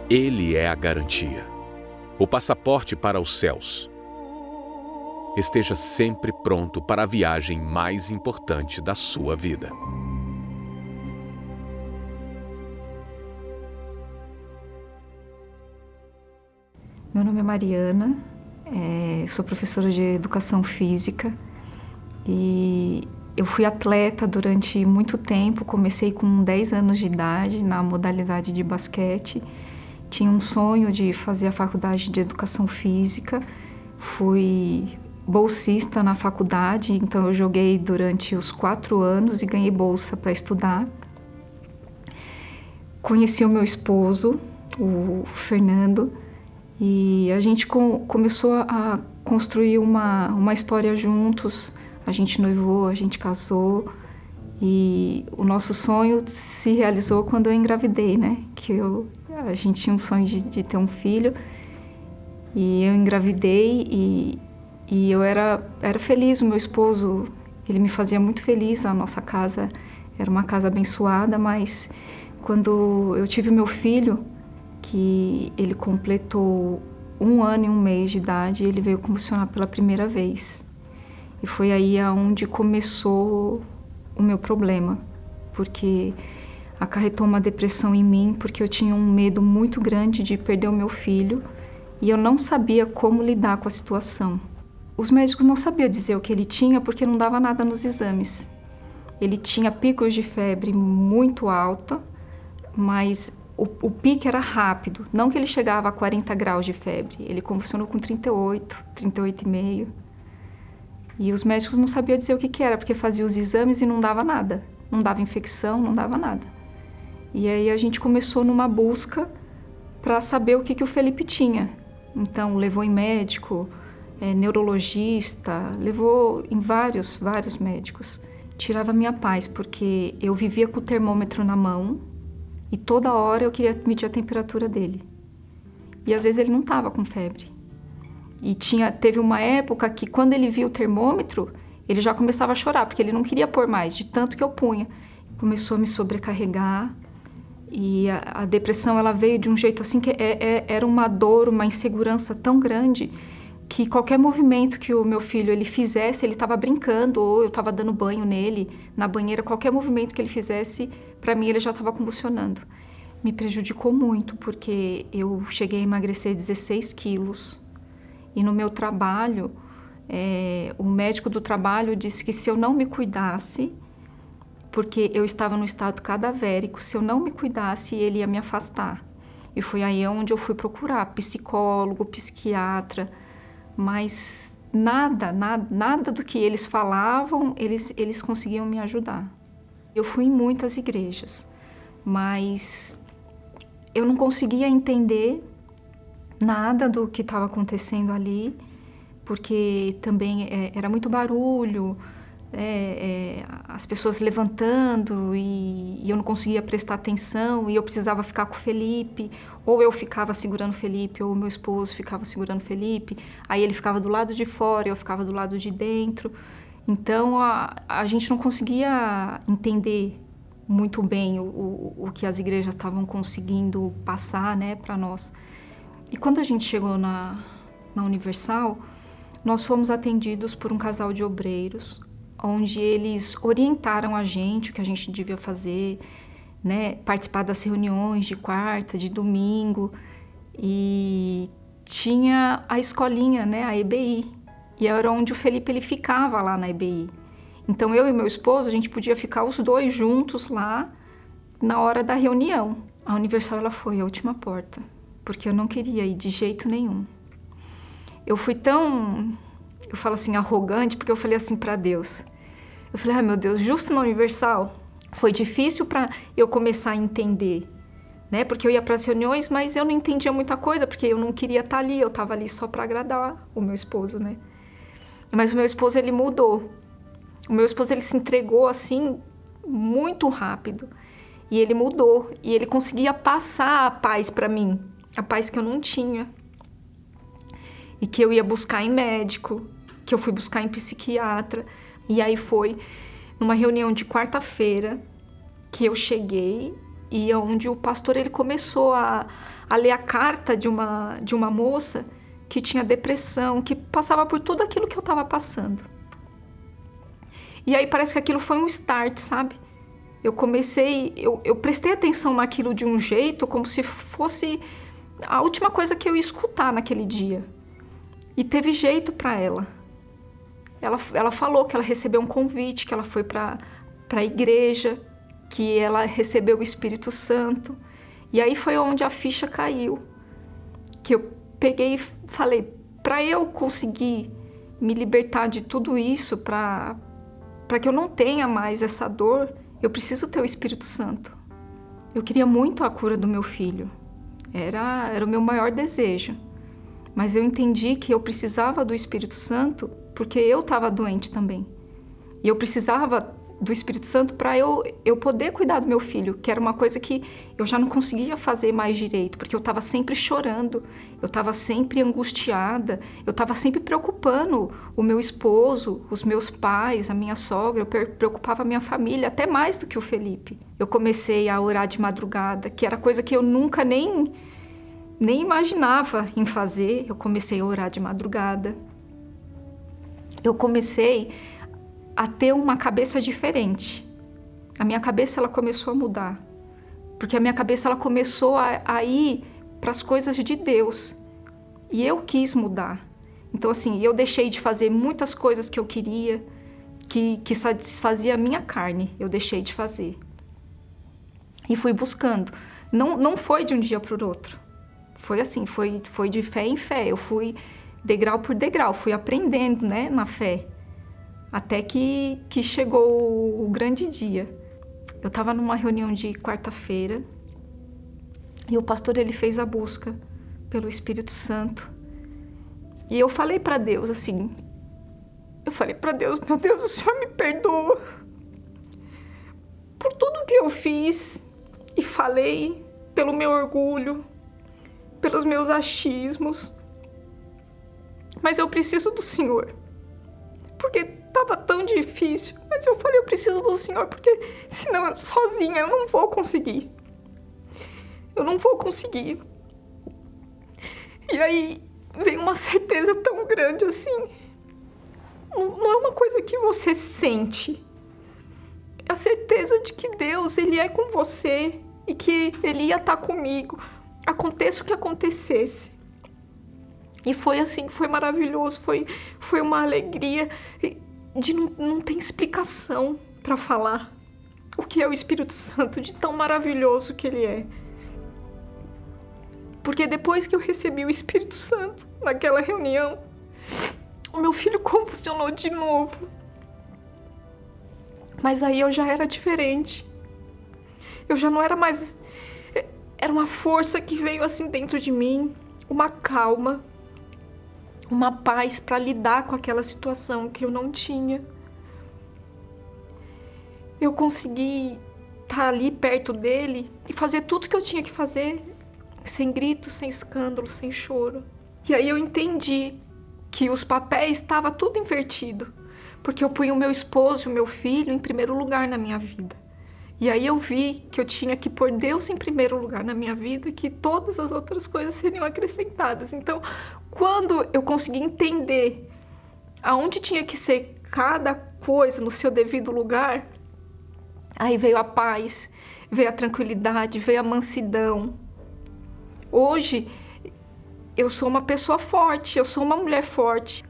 Ele é a garantia. o passaporte para os céus. Esteja sempre pronto para a viagem mais importante da sua vida. Meu nome é Mariana, é, sou professora de educação física e eu fui atleta durante muito tempo. Comecei com 10 anos de idade na modalidade de basquete. Tinha um sonho de fazer a faculdade de educação física. Fui bolsista na faculdade, então eu joguei durante os quatro anos e ganhei bolsa para estudar. Conheci o meu esposo, o Fernando e a gente com, começou a construir uma, uma história juntos. A gente noivou, a gente casou. E o nosso sonho se realizou quando eu engravidei, né? Que eu, a gente tinha um sonho de, de ter um filho. E eu engravidei e, e eu era, era feliz. O meu esposo, ele me fazia muito feliz. A nossa casa era uma casa abençoada, mas quando eu tive meu filho, que ele completou um ano e um mês de idade ele veio convulsionar pela primeira vez. E foi aí aonde começou o meu problema, porque acarretou uma depressão em mim, porque eu tinha um medo muito grande de perder o meu filho e eu não sabia como lidar com a situação. Os médicos não sabiam dizer o que ele tinha porque não dava nada nos exames. Ele tinha picos de febre muito alta, mas o, o pique era rápido, não que ele chegava a 40 graus de febre, ele convulsionou com 38, 38,5. E os médicos não sabiam dizer o que, que era, porque fazia os exames e não dava nada. Não dava infecção, não dava nada. E aí a gente começou numa busca para saber o que, que o Felipe tinha. Então, levou em médico, é, neurologista, levou em vários, vários médicos. Tirava minha paz, porque eu vivia com o termômetro na mão, e toda hora eu queria medir a temperatura dele. E às vezes ele não estava com febre. E tinha, teve uma época que quando ele viu o termômetro, ele já começava a chorar, porque ele não queria pôr mais, de tanto que eu punha. Começou a me sobrecarregar e a, a depressão ela veio de um jeito assim que é, é, era uma dor, uma insegurança tão grande que qualquer movimento que o meu filho ele fizesse, ele estava brincando ou eu estava dando banho nele na banheira, qualquer movimento que ele fizesse, para mim ele já estava convulsionando. Me prejudicou muito porque eu cheguei a emagrecer 16 quilos e no meu trabalho é, o médico do trabalho disse que se eu não me cuidasse, porque eu estava no estado cadavérico, se eu não me cuidasse ele ia me afastar. E foi aí onde eu fui procurar psicólogo, psiquiatra mas nada, nada, nada do que eles falavam, eles, eles conseguiam me ajudar. Eu fui em muitas igrejas, mas eu não conseguia entender nada do que estava acontecendo ali, porque também é, era muito barulho, é, é, as pessoas levantando e, e, eu não conseguia prestar atenção e eu precisava ficar com o Felipe, ou eu ficava segurando o Felipe, ou meu esposo ficava segurando o Felipe, aí ele ficava do lado de fora, eu ficava do lado de dentro. Então a, a gente não conseguia entender muito bem o, o, o que as igrejas estavam conseguindo passar né, para nós. E quando a gente chegou na, na Universal, nós fomos atendidos por um casal de obreiros onde eles orientaram a gente o que a gente devia fazer, né, participar das reuniões de quarta, de domingo e tinha a escolinha, né, a EBI, e era onde o Felipe ele ficava lá na EBI. Então eu e meu esposo a gente podia ficar os dois juntos lá na hora da reunião. A Universal ela foi a última porta, porque eu não queria ir de jeito nenhum. Eu fui tão eu falo assim, arrogante, porque eu falei assim para Deus. Eu falei, ah, meu Deus, justo na Universal. Foi difícil para eu começar a entender, né? Porque eu ia para as reuniões, mas eu não entendia muita coisa, porque eu não queria estar tá ali, eu estava ali só para agradar o meu esposo, né? Mas o meu esposo, ele mudou. O meu esposo, ele se entregou assim, muito rápido. E ele mudou. E ele conseguia passar a paz para mim, a paz que eu não tinha. E que eu ia buscar em médico, que eu fui buscar em psiquiatra. E aí foi numa reunião de quarta-feira que eu cheguei e onde o pastor ele começou a, a ler a carta de uma, de uma moça que tinha depressão, que passava por tudo aquilo que eu estava passando. E aí parece que aquilo foi um start, sabe? Eu comecei, eu, eu prestei atenção naquilo de um jeito como se fosse a última coisa que eu ia escutar naquele dia. E teve jeito para ela. ela. Ela falou que ela recebeu um convite, que ela foi para a igreja, que ela recebeu o Espírito Santo. E aí foi onde a ficha caiu. Que eu peguei e falei: para eu conseguir me libertar de tudo isso, para que eu não tenha mais essa dor, eu preciso ter o Espírito Santo. Eu queria muito a cura do meu filho. Era, era o meu maior desejo. Mas eu entendi que eu precisava do Espírito Santo porque eu estava doente também. E eu precisava do Espírito Santo para eu, eu poder cuidar do meu filho, que era uma coisa que eu já não conseguia fazer mais direito, porque eu estava sempre chorando, eu estava sempre angustiada, eu estava sempre preocupando o meu esposo, os meus pais, a minha sogra, eu preocupava a minha família, até mais do que o Felipe. Eu comecei a orar de madrugada, que era coisa que eu nunca nem, nem imaginava em fazer, eu comecei a orar de madrugada. Eu comecei a ter uma cabeça diferente. A minha cabeça ela começou a mudar, porque a minha cabeça ela começou a, a ir para as coisas de Deus e eu quis mudar. Então assim, eu deixei de fazer muitas coisas que eu queria, que, que satisfazia a minha carne, eu deixei de fazer. E fui buscando. Não, não foi de um dia para o outro. Foi assim, foi, foi de fé em fé. Eu fui degrau por degrau, fui aprendendo né, na fé. Até que, que chegou o grande dia. Eu estava numa reunião de quarta-feira e o pastor ele fez a busca pelo Espírito Santo. E eu falei para Deus assim, eu falei para Deus, meu Deus, o Senhor me perdoa por tudo que eu fiz e falei, pelo meu orgulho, pelos meus achismos. Mas eu preciso do Senhor. Porque Tava tão difícil, mas eu falei, eu preciso do Senhor, porque senão sozinha eu não vou conseguir. Eu não vou conseguir. E aí vem uma certeza tão grande assim. Não é uma coisa que você sente. É a certeza de que Deus, Ele é com você e que Ele ia estar comigo, aconteça o que acontecesse. E foi assim, foi maravilhoso, foi, foi uma alegria de não, não tem explicação para falar o que é o Espírito Santo, de tão maravilhoso que ele é. Porque depois que eu recebi o Espírito Santo naquela reunião, o meu filho convulsionou de novo. Mas aí eu já era diferente. Eu já não era mais. Era uma força que veio assim dentro de mim, uma calma, uma paz para lidar com aquela situação que eu não tinha. Eu consegui estar tá ali perto dele e fazer tudo que eu tinha que fazer, sem gritos, sem escândalo, sem choro. E aí eu entendi que os papéis estavam tudo invertido, porque eu punha o meu esposo e o meu filho em primeiro lugar na minha vida. E aí eu vi que eu tinha que pôr Deus em primeiro lugar na minha vida, que todas as outras coisas seriam acrescentadas. Então, quando eu consegui entender aonde tinha que ser cada coisa no seu devido lugar, aí veio a paz, veio a tranquilidade, veio a mansidão. Hoje eu sou uma pessoa forte, eu sou uma mulher forte.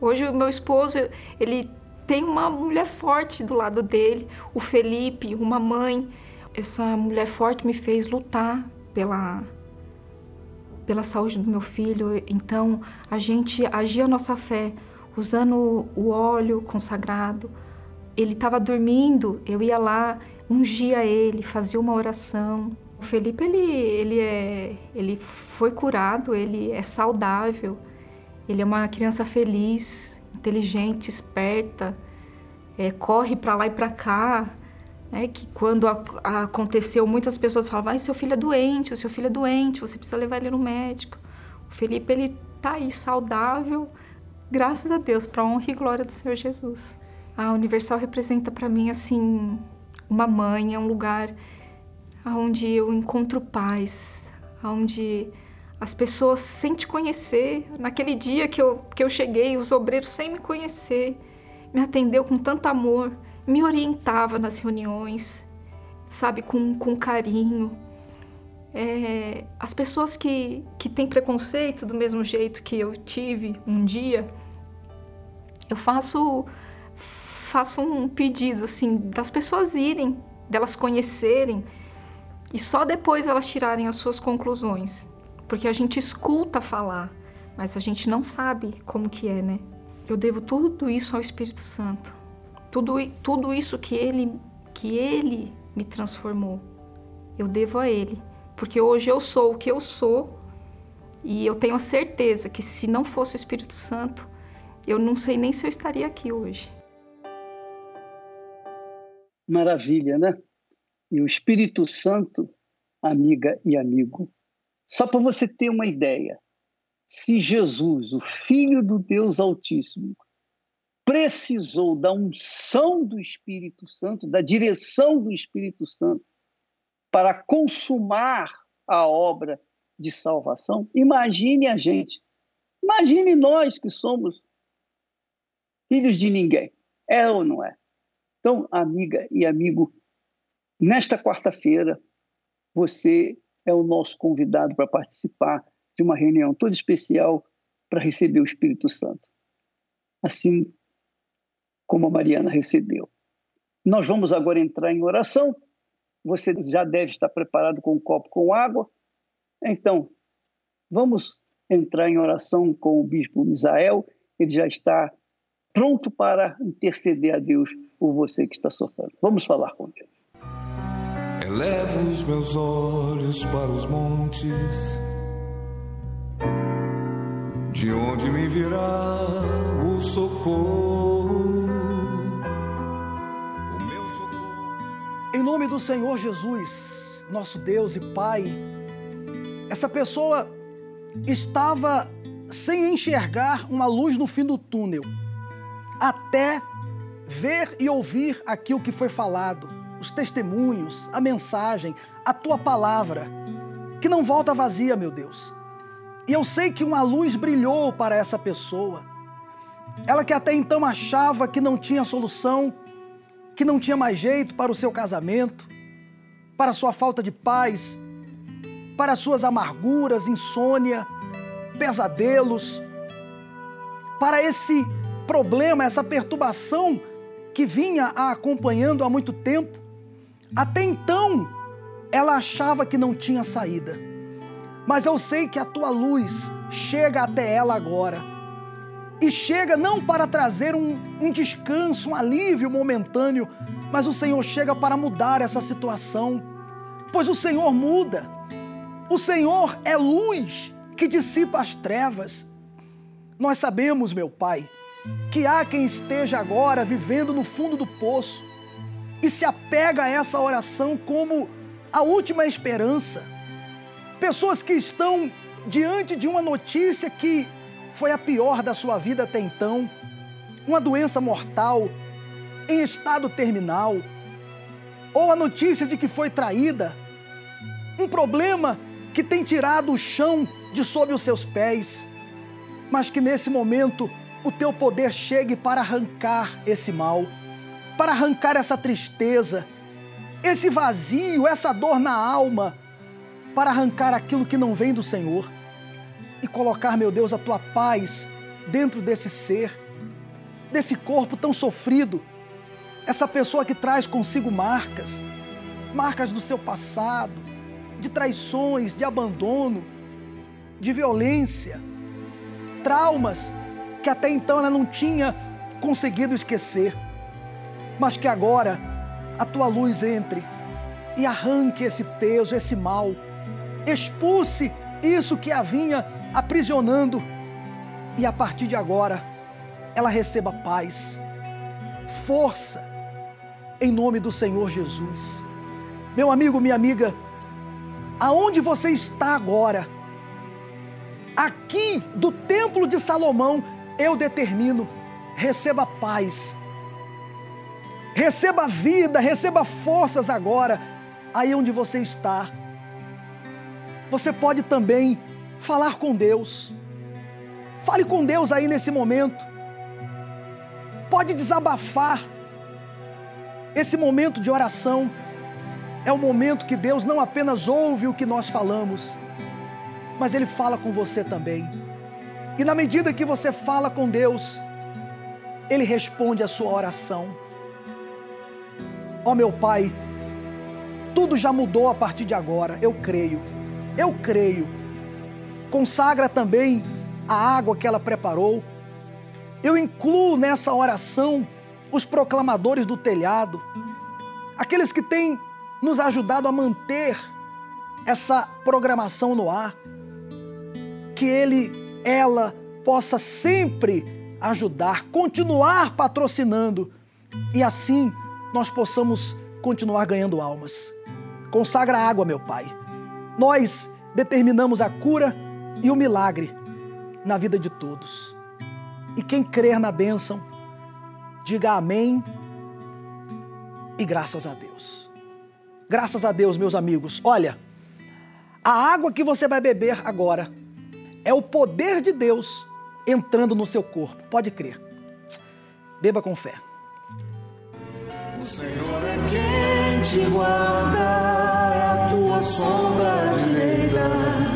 Hoje o meu esposo, ele tem uma mulher forte do lado dele, o Felipe, uma mãe. Essa mulher forte me fez lutar pela pela saúde do meu filho. Então, a gente agia a nossa fé usando o óleo consagrado. Ele estava dormindo, eu ia lá, ungia ele, fazia uma oração. O Felipe ele ele é ele foi curado, ele é saudável. Ele é uma criança feliz, inteligente, esperta, é, corre para lá e para cá. É que quando a, a aconteceu, muitas pessoas falavam: seu filho é doente, o seu filho é doente, você precisa levar ele no médico. O Felipe, ele tá aí saudável, graças a Deus, para honra e glória do Senhor Jesus. A Universal representa para mim, assim, uma mãe, é um lugar onde eu encontro paz, onde as pessoas sem te conhecer, naquele dia que eu, que eu cheguei, os obreiros sem me conhecer, me atendeu com tanto amor, me orientava nas reuniões, sabe, com, com carinho. É, as pessoas que, que têm preconceito do mesmo jeito que eu tive um dia, eu faço, faço um pedido assim das pessoas irem, delas conhecerem e só depois elas tirarem as suas conclusões porque a gente escuta falar, mas a gente não sabe como que é, né? Eu devo tudo isso ao Espírito Santo. Tudo, tudo isso que ele, que ele me transformou, eu devo a ele. Porque hoje eu sou o que eu sou e eu tenho a certeza que se não fosse o Espírito Santo, eu não sei nem se eu estaria aqui hoje. Maravilha, né? E o Espírito Santo, amiga e amigo, só para você ter uma ideia, se Jesus, o Filho do Deus Altíssimo, precisou da unção do Espírito Santo, da direção do Espírito Santo, para consumar a obra de salvação, imagine a gente. Imagine nós que somos filhos de ninguém. É ou não é? Então, amiga e amigo, nesta quarta-feira, você é o nosso convidado para participar de uma reunião toda especial para receber o Espírito Santo. Assim como a Mariana recebeu. Nós vamos agora entrar em oração. Você já deve estar preparado com um copo com água. Então, vamos entrar em oração com o bispo Misael. Ele já está pronto para interceder a Deus por você que está sofrendo. Vamos falar com ele. Elevo os meus olhos para os montes, de onde me virá o socorro. Em nome do Senhor Jesus, nosso Deus e Pai, essa pessoa estava sem enxergar uma luz no fim do túnel, até ver e ouvir aquilo que foi falado os testemunhos, a mensagem, a tua palavra, que não volta vazia, meu Deus. E eu sei que uma luz brilhou para essa pessoa. Ela que até então achava que não tinha solução, que não tinha mais jeito para o seu casamento, para a sua falta de paz, para as suas amarguras, insônia, pesadelos, para esse problema, essa perturbação que vinha a acompanhando há muito tempo. Até então, ela achava que não tinha saída. Mas eu sei que a tua luz chega até ela agora. E chega não para trazer um, um descanso, um alívio momentâneo, mas o Senhor chega para mudar essa situação. Pois o Senhor muda. O Senhor é luz que dissipa as trevas. Nós sabemos, meu Pai, que há quem esteja agora vivendo no fundo do poço, e se apega a essa oração como a última esperança. Pessoas que estão diante de uma notícia que foi a pior da sua vida até então, uma doença mortal, em estado terminal, ou a notícia de que foi traída, um problema que tem tirado o chão de sob os seus pés, mas que nesse momento o teu poder chegue para arrancar esse mal para arrancar essa tristeza, esse vazio, essa dor na alma, para arrancar aquilo que não vem do Senhor e colocar, meu Deus, a tua paz dentro desse ser, desse corpo tão sofrido, essa pessoa que traz consigo marcas, marcas do seu passado, de traições, de abandono, de violência, traumas que até então ela não tinha conseguido esquecer mas que agora a tua luz entre e arranque esse peso, esse mal, expulse isso que a vinha aprisionando e a partir de agora ela receba paz, força, em nome do Senhor Jesus. Meu amigo, minha amiga, aonde você está agora? Aqui do Templo de Salomão, eu determino, receba paz Receba vida, receba forças agora, aí onde você está. você pode também falar com Deus. Fale com Deus aí nesse momento. Pode desabafar. Esse momento de oração é o momento que Deus não apenas ouve o que nós falamos, mas Ele fala com você também. E na medida que você fala com Deus, Ele responde a sua oração. Ó oh, meu Pai, tudo já mudou a partir de agora, eu creio, eu creio. Consagra também a água que ela preparou. Eu incluo nessa oração os proclamadores do telhado, aqueles que têm nos ajudado a manter essa programação no ar, que ele, ela possa sempre ajudar, continuar patrocinando e assim nós possamos continuar ganhando almas. Consagra a água, meu Pai. Nós determinamos a cura e o milagre na vida de todos. E quem crer na bênção, diga amém e graças a Deus. Graças a Deus, meus amigos. Olha, a água que você vai beber agora é o poder de Deus entrando no seu corpo. Pode crer. Beba com fé. O Senhor é quem te guarda, é a tua sombra direita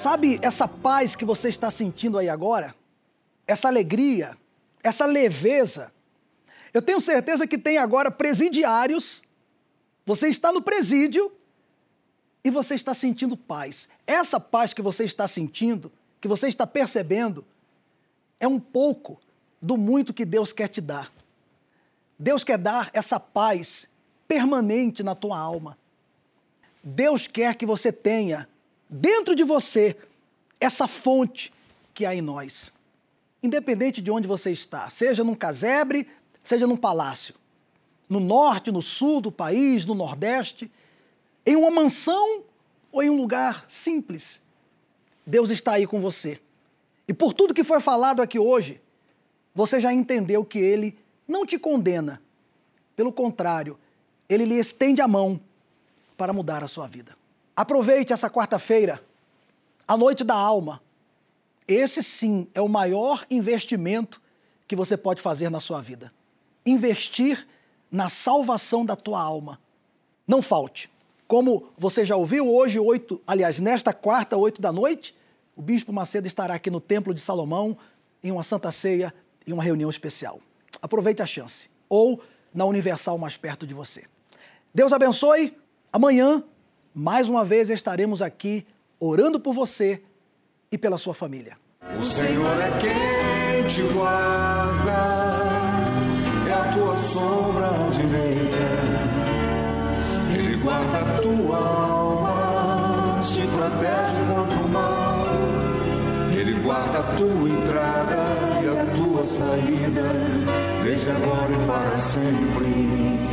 Sabe essa paz que você está sentindo aí agora? Essa alegria, essa leveza. Eu tenho certeza que tem agora presidiários. Você está no presídio e você está sentindo paz. Essa paz que você está sentindo, que você está percebendo, é um pouco do muito que Deus quer te dar. Deus quer dar essa paz permanente na tua alma. Deus quer que você tenha dentro de você essa fonte que há em nós. Independente de onde você está, seja num casebre, seja num palácio, no norte, no sul do país, no nordeste, em uma mansão ou em um lugar simples, Deus está aí com você. E por tudo que foi falado aqui hoje, você já entendeu que Ele não te condena. Pelo contrário, Ele lhe estende a mão para mudar a sua vida. Aproveite essa quarta-feira, a noite da alma. Esse sim é o maior investimento que você pode fazer na sua vida. Investir na salvação da tua alma. Não falte. Como você já ouviu, hoje, oito, aliás, nesta quarta, oito da noite, o Bispo Macedo estará aqui no Templo de Salomão em uma santa ceia e uma reunião especial. Aproveite a chance. Ou na Universal mais perto de você. Deus abençoe. Amanhã mais uma vez estaremos aqui orando por você e pela sua família. O Senhor é quem te guarda, é a tua sombra direita. Ele guarda a tua alma, te protege contra o mal. Ele guarda a tua entrada e a tua saída, desde agora e para sempre.